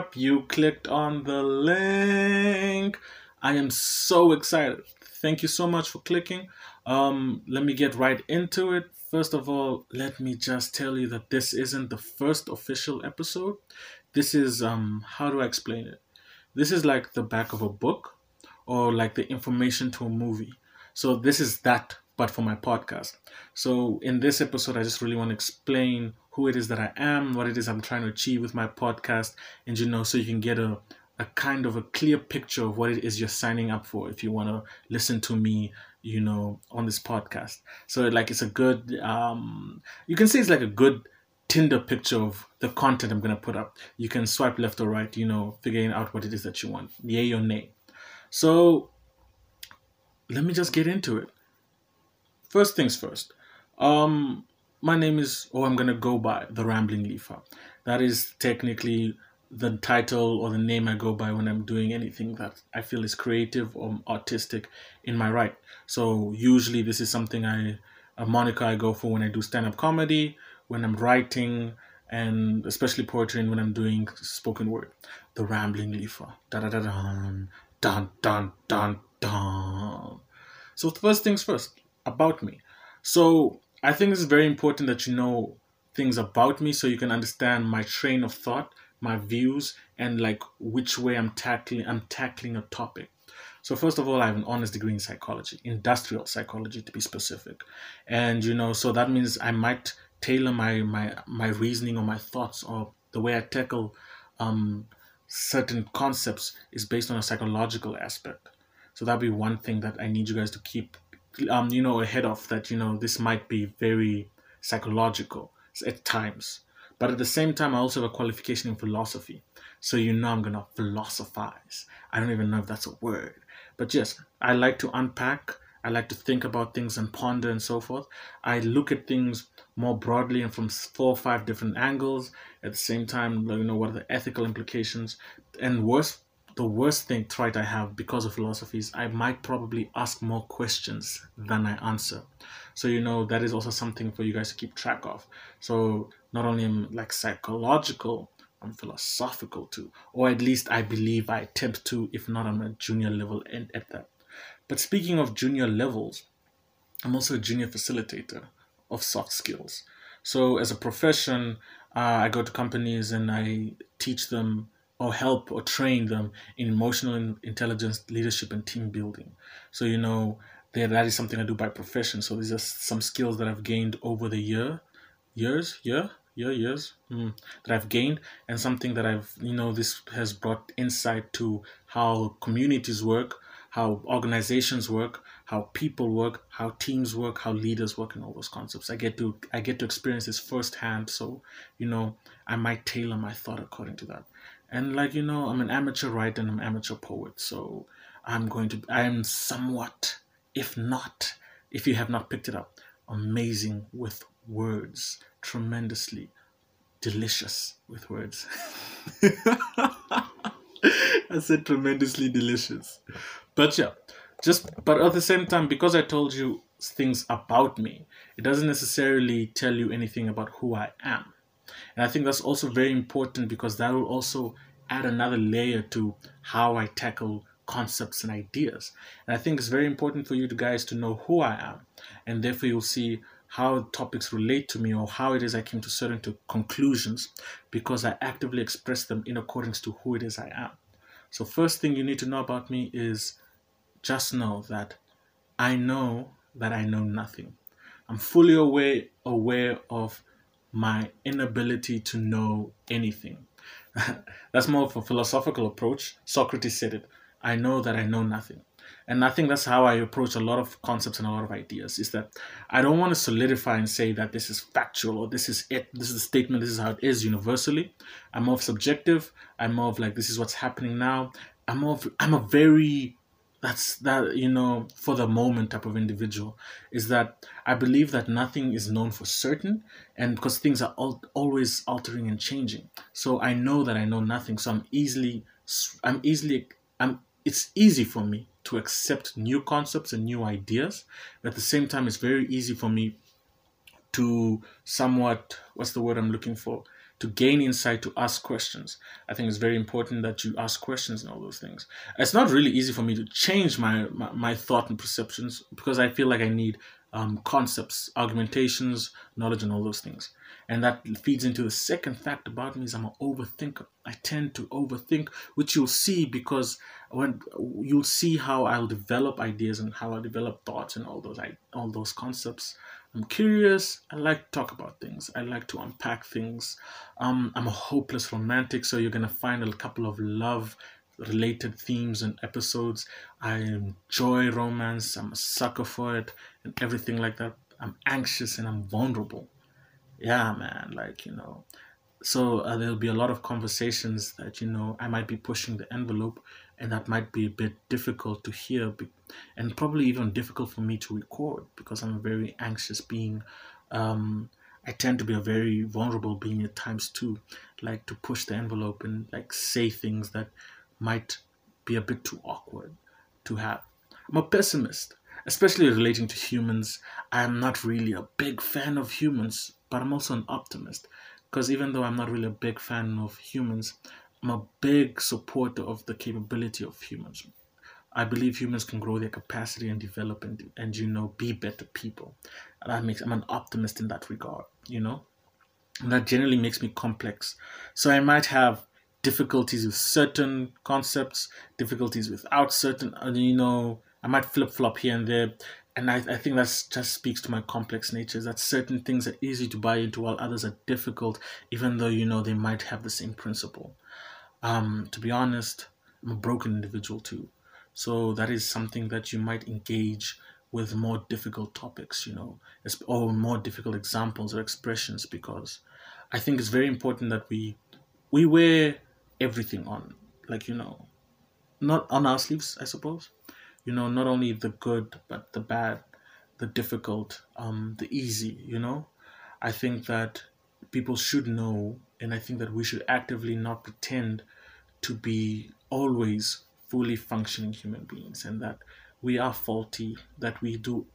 up. You clicked on the link. I am so excited. Thank you so much for clicking. Um, let me get right into it. First of all, let me just tell you that this isn't the first official episode. This is um how do I explain it? This is like the back of a book or like the information to a movie. So this is that but for my podcast. So in this episode I just really want to explain who it is that I am, what it is I'm trying to achieve with my podcast and you know so you can get a a kind of a clear picture of what it is you're signing up for if you want to listen to me you know on this podcast. So like it's a good um you can say it's like a good tinder picture of the content i'm going to put up. You can swipe left or right you know figuring out what it is that you want yay or nay. So let me just get into it. First things first um my name is or i'm going to go by the rambling leafer that is technically the title or the name I go by when I'm doing anything that I feel is creative or artistic in my right. So usually this is something I a moniker I go for when I do stand up comedy, when I'm writing, and especially poetry and when I'm doing spoken word. The rambling leafer. Da da da dun dun dun dun dun. So first things first, about me. So I think it's very important that you know things about me so you can understand my train of thought my views and like which way I'm tackling I'm tackling a topic. So first of all, I have an honors degree in psychology, industrial psychology to be specific, and you know, so that means I might tailor my my my reasoning or my thoughts or the way I tackle um, certain concepts is based on a psychological aspect. So that'd be one thing that I need you guys to keep, um, you know, ahead of that. You know, this might be very psychological at times. But at the same time, I also have a qualification in philosophy. So you know I'm going to philosophize. I don't even know if that's a word. But yes, I like to unpack. I like to think about things and ponder and so forth. I look at things more broadly and from four or five different angles. At the same time, you know, what are the ethical implications? And worst, the worst thing trait I have because of philosophy is I might probably ask more questions than I answer. So, you know, that is also something for you guys to keep track of. So not only am like psychological, I'm philosophical too, or at least I believe I attempt to, if not on a junior level and at that. But speaking of junior levels, I'm also a junior facilitator of soft skills. So as a profession, uh, I go to companies and I teach them or help or train them in emotional intelligence, leadership, and team building. So you know that is something I do by profession. So these are some skills that I've gained over the year, years, year, year, years mm, that I've gained, and something that I've, you know, this has brought insight to how communities work, how organizations work, how people work, how teams work, how leaders work, and all those concepts. I get to I get to experience this firsthand, so you know I might tailor my thought according to that. And like you know, I'm an amateur writer and I'm an amateur poet, so I'm going to I am somewhat, if not, if you have not picked it up, amazing with words tremendously delicious with words. I said tremendously delicious. But yeah, just but at the same time, because I told you things about me, it doesn't necessarily tell you anything about who I am. And I think that's also very important because that will also add another layer to how I tackle concepts and ideas. And I think it's very important for you guys to know who I am. And therefore, you'll see how topics relate to me or how it is I came to certain to conclusions because I actively express them in accordance to who it is I am. So, first thing you need to know about me is just know that I know that I know nothing. I'm fully aware aware of my inability to know anything. That's more of a philosophical approach. Socrates said it. I know that I know nothing. And I think that's how I approach a lot of concepts and a lot of ideas is that I don't want to solidify and say that this is factual or this is it, this is the statement, this is how it is universally. I'm more of subjective. I'm more of like, this is what's happening now. I'm more of, I'm a very, that's that, you know, for the moment type of individual is that I believe that nothing is known for certain and because things are all, always altering and changing. So I know that I know nothing. So I'm easily, I'm easily, I'm, it's easy for me to accept new concepts and new ideas. but At the same time, it's very easy for me to somewhat, what's the word I'm looking for? To gain insight, to ask questions. I think it's very important that you ask questions and all those things. It's not really easy for me to change my, my, my thought and perceptions because I feel like I need um, concepts, argumentations, knowledge, and all those things. And that feeds into the second fact about me is I'm an overthinker. I tend to overthink, which you'll see because when you'll see how I'll develop ideas and how I develop thoughts and all those all those concepts. I'm curious. I like to talk about things. I like to unpack things. Um, I'm a hopeless romantic, so you're gonna find a couple of love related themes and episodes. I enjoy romance. I'm a sucker for it and everything like that. I'm anxious and I'm vulnerable. Yeah, man. Like you know, so uh, there'll be a lot of conversations that you know I might be pushing the envelope, and that might be a bit difficult to hear, and probably even difficult for me to record because I'm a very anxious being. Um, I tend to be a very vulnerable being at times too, like to push the envelope and like say things that might be a bit too awkward to have. I'm a pessimist, especially relating to humans. I am not really a big fan of humans, but I'm also an optimist because even though I'm not really a big fan of humans, I'm a big supporter of the capability of humans. I believe humans can grow their capacity and develop and, and you know be better people. And that makes I'm an optimist in that regard, you know. And that generally makes me complex. So I might have difficulties with certain concepts, difficulties without certain, uh, you know, I might flip flop here and there and I, I think that just speaks to my complex nature that certain things are easy to buy into while others are difficult even though you know they might have the same principle um, to be honest i'm a broken individual too. So that is something that you might engage with more difficult topics you know or more difficult examples or expressions because i think it's very important that we we wear everything on like you know not on our sleeves i suppose. You know not only the good but the bad the difficult um the easy you know. I think that people should know and i think that we should actively not pretend to be always fully functioning human beings and that we are faulty that we do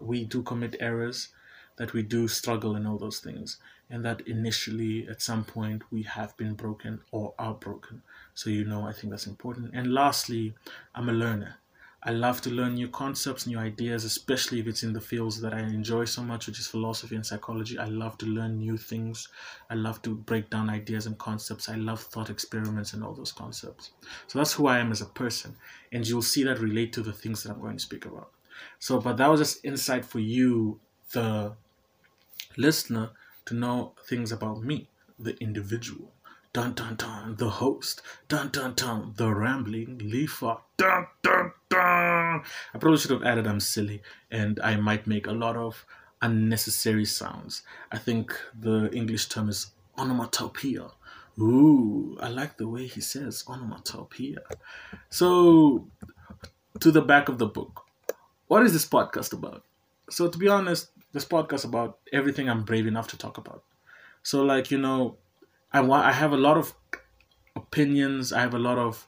we do commit errors that we do struggle and all those things and that initially at some point we have been broken or are broken. So you know i think that's important. And lastly i'm a learner I love to learn new concepts, new ideas, especially if it's in the fields that I enjoy so much, which is philosophy and psychology. I love to learn new things. I love to break down ideas and concepts. I love thought experiments and all those concepts. So that's who I am as a person. And you'll see that relate to the things that I'm going to speak about. So, but that was just insight for you, the listener, to know things about me, the individual. Dun dun dun, the host. Dun dun dun, the rambling Leafa. Ah, dun dun dun. I probably should have added I'm silly, and I might make a lot of unnecessary sounds. I think the English term is onomatopoeia. Ooh, I like the way he says onomatopoeia. So, to the back of the book. What is this podcast about? So, to be honest, this podcast about everything I'm brave enough to talk about. So, like, you know, I want I have a lot of opinions, I have a lot of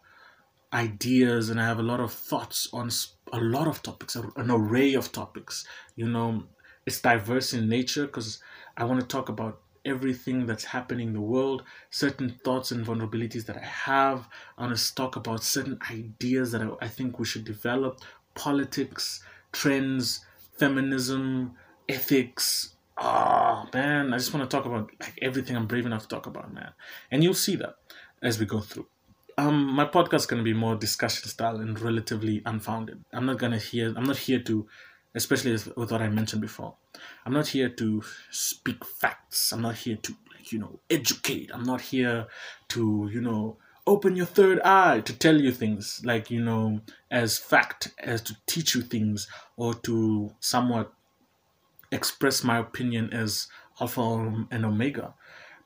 ideas, and I have a lot of thoughts on a lot of topics, an array of topics. You know, it's diverse in nature because I want to talk about everything that's happening in the world, certain thoughts and vulnerabilities that I have. I want to talk about certain ideas that I, I think we should develop, politics, trends, feminism, ethics, oh man, I just want to talk about like everything I'm brave enough to talk about, man. And you'll see that as we go through. Um, my podcast is gonna be more discussion style and relatively unfounded. I'm not gonna hear. I'm not here to, especially with what I mentioned before. I'm not here to speak facts. I'm not here to like you know educate. I'm not here to you know open your third eye to tell you things like you know as fact as to teach you things or to somewhat express my opinion as alpha and omega.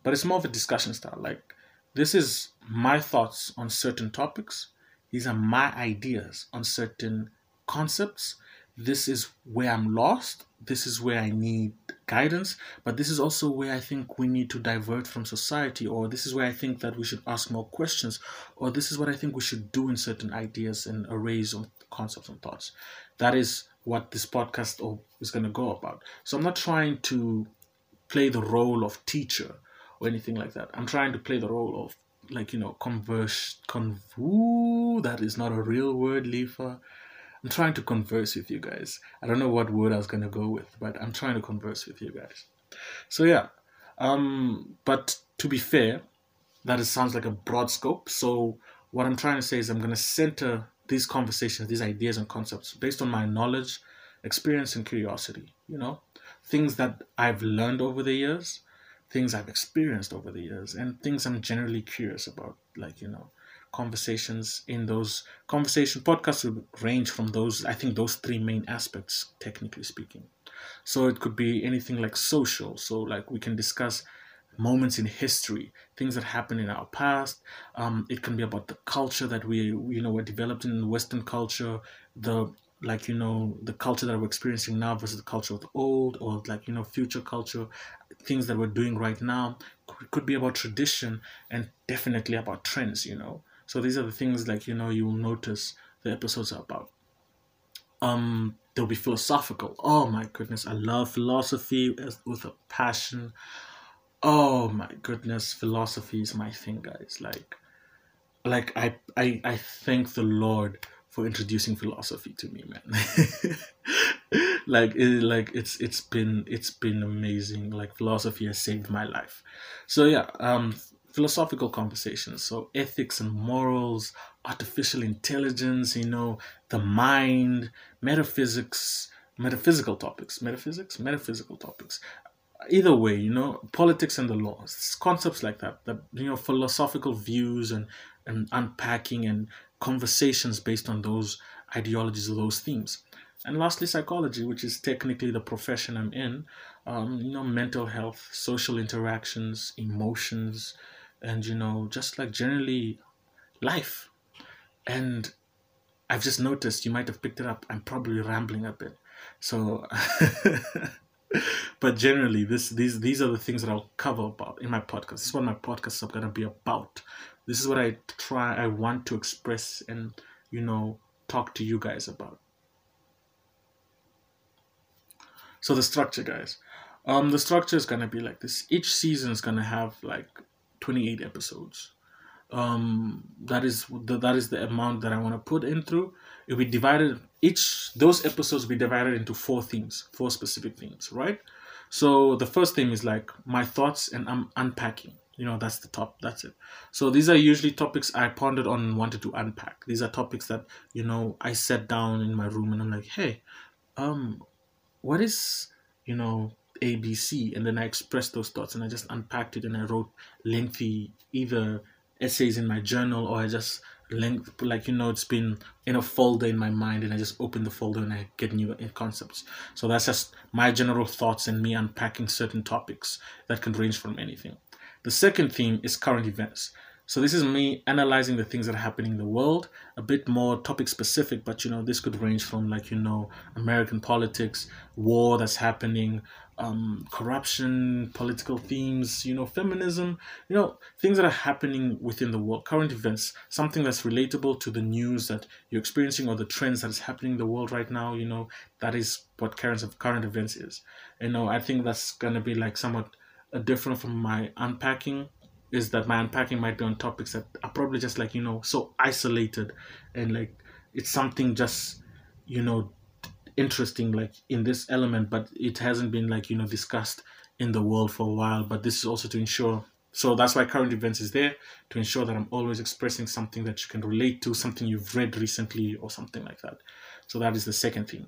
But it's more of a discussion style. Like this is my thoughts on certain topics. These are my ideas on certain concepts. This is where i'm lost. This is where i need guidance. But this is also where i think we need to divert from society or this is where i think that we should ask more questions or this is what i think we should do in certain ideas and arrays of concepts and thoughts. That is what this podcast is going to go about. So I'm not trying to play the role of teacher or anything like that. I'm trying to play the role of like you know converse con ooh, that is not a real word, Lifa. I'm trying to converse with you guys. I don't know what word I was gonna go with, but I'm trying to converse with you guys. So yeah, um, but to be fair, that is, sounds like a broad scope. So what I'm trying to say is I'm gonna center these conversations, these ideas and concepts based on my knowledge, experience, and curiosity. You know, things that I've learned over the years, things I've experienced over the years, and things I'm generally curious about. Like you know, conversations in those conversation podcasts would range from those i think those three main aspects technically speaking so it could be anything like social so like we can discuss moments in history things that happened in our past um, it can be about the culture that we you know were developed in western culture the like you know the culture that we're experiencing now versus the culture of the old or like you know future culture things that we're doing right now could be about tradition and definitely about trends you know so these are the things like you know you will notice the episodes are about. Um, they'll be philosophical. Oh my goodness, I love philosophy with a passion. Oh my goodness, philosophy is my thing, guys. Like, like I I I thank the Lord for introducing philosophy to me, man. like it, like it's it's been it's been amazing. Like philosophy has saved my life. So yeah, um, philosophical conversations. So ethics and morals, artificial intelligence, you know, the mind, metaphysics, metaphysical topics, metaphysics, metaphysical topics. Either way, you know, politics and the laws, concepts like that, that you know, philosophical views and and unpacking and conversations based on those ideologies or those themes. And lastly, psychology, which is technically the profession I'm in. Um, you know, mental health, social interactions, emotions, and you know just like generally life and i've just noticed you might have picked it up i'm probably rambling a bit so but generally this these these are the things that i'll cover about in my podcast. This is what my podcasts are going to be about. This is what i try i want to express and you know talk to you guys about. So the structure guys. Um the structure is going to be like this. Each season is going to have like 28 episodes. Um, that is the, that is the amount that I want to put in through. It'll be divided each those episodes will be divided into four themes, four specific themes, right? So the first theme is like my thoughts and I'm unpacking. You know, that's the top. That's it. So these are usually topics I pondered on and wanted to unpack. These are topics that you know I sat down in my room and I'm like, hey, um, what is you know ABC, and then I expressed those thoughts and I just unpacked it and I wrote lengthy either essays in my journal or I just link like you know it's been in a folder in my mind and I just open the folder and I get new concepts. So that's just my general thoughts and me unpacking certain topics that can range from anything. The second theme is current events. So this is me analyzing the things that are happening in the world, a bit more topic specific, but you know, this could range from like, you know, American politics, war that's happening, um, corruption, political themes, you know, feminism, you know, things that are happening within the world, current events, something that's relatable to the news that you're experiencing or the trends that is happening in the world right now, you know, that is what current of current events is. You know, I think that's gonna be like somewhat uh, different from my unpacking is that my unpacking might be on topics that are probably just like, you know, so isolated and like it's something just, you know, interesting like in this element, but it hasn't been like, you know, discussed in the world for a while. But this is also to ensure so that's why current events is there to ensure that I'm always expressing something that you can relate to, something you've read recently or something like that. So that is the second theme.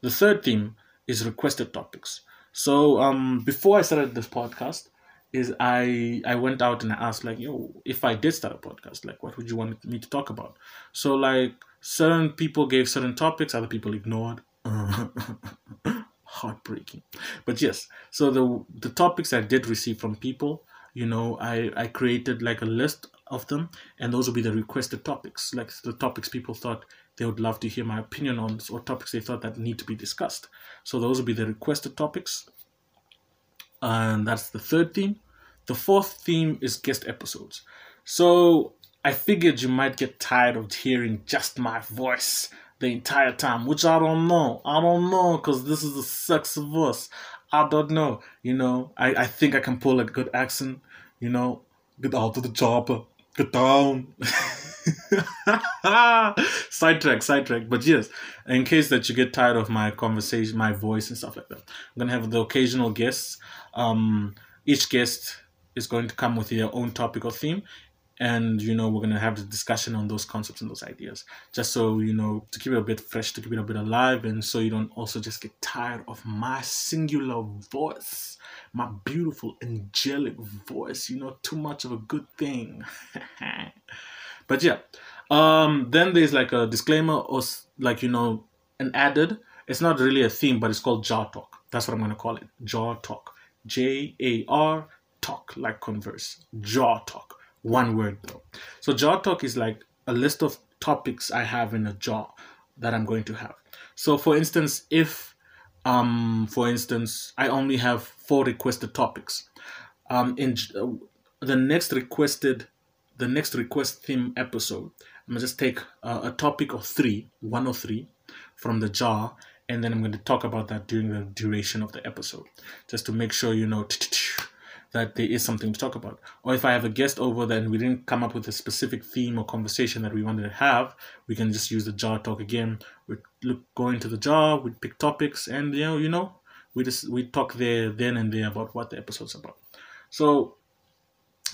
The third theme is requested topics. So um, before I started this podcast, is I I went out and I asked like, yo, if I did start a podcast, like what would you want me to talk about? So like certain people gave certain topics, other people ignored. Heartbreaking. But yes, so the the topics I did receive from people, you know, I I created like a list of them and those will be the requested topics, like the topics people thought they would love to hear my opinion on or topics they thought that need to be discussed. So those will be the requested topics and that's the third theme. The fourth theme is guest episodes. So I figured you might get tired of hearing just my voice the entire time, which I don't know. I don't know because this is a sexy voice. I don't know. You know, I, I think I can pull a good accent. You know, get out of the chopper, get down. sidetrack, sidetrack. But yes, in case that you get tired of my conversation, my voice and stuff like that, I'm gonna have the occasional guests. Um, each guest is going to come with their own topic or theme, and you know we're gonna have the discussion on those concepts and those ideas, just so you know to keep it a bit fresh, to keep it a bit alive, and so you don't also just get tired of my singular voice, my beautiful angelic voice. You know, too much of a good thing. but yeah um then there's like a disclaimer or like you know an added. It's not really a theme but it's called jar talk. That's what i'm going to call it. Jar talk. J-a-r talk like converse. Jar talk one word though. So jar talk is like a list of topics i have in a jar that i'm going to have. So for instance if um for instance i only have four requested topics um in uh, the next requested the next request theme episode, I'm gonna just take uh, a topic of three, one or three, from the jar, and then I'm going to talk about that during the duration of the episode, just to make sure you know that there is something to talk about. Or if I have a guest over, then we didn't come up with a specific theme or conversation that we wanted to have, we can just use the jar talk again. We look go into the jar, we pick topics, and you know, you know, we just we talk there then and there about what the episode's about. So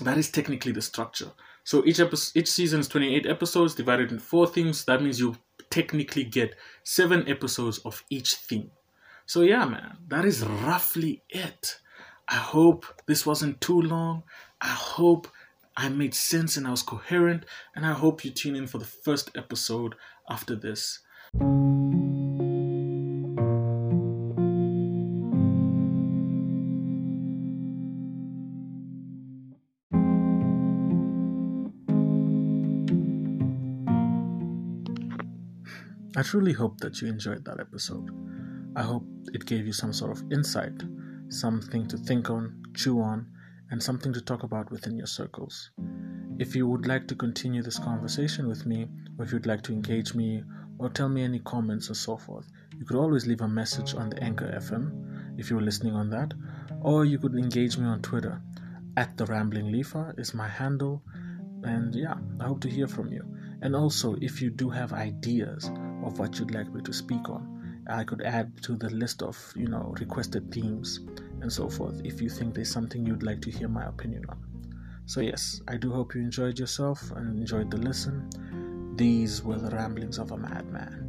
that is technically the structure. So each episode, each season is 28 episodes divided in four themes. That means you technically get seven episodes of each theme. So yeah, man, that is roughly it. I hope this wasn't too long. I hope I made sense and I was coherent. And I hope you tune in for the first episode after this. I truly hope that you enjoyed that episode. I hope it gave you some sort of insight, something to think on, chew on, and something to talk about within your circles. If you would like to continue this conversation with me, or if you'd like to engage me, or tell me any comments or so forth, you could always leave a message on the Anchor FM if you're listening on that, or you could engage me on Twitter. At the Rambling Leafer is my handle, and yeah, I hope to hear from you. And also, if you do have ideas of what you'd like me to speak on, I could add to the list of, you know, requested themes and so forth if you think there's something you'd like to hear my opinion on. So, yes, I do hope you enjoyed yourself and enjoyed the listen. These were the ramblings of a madman.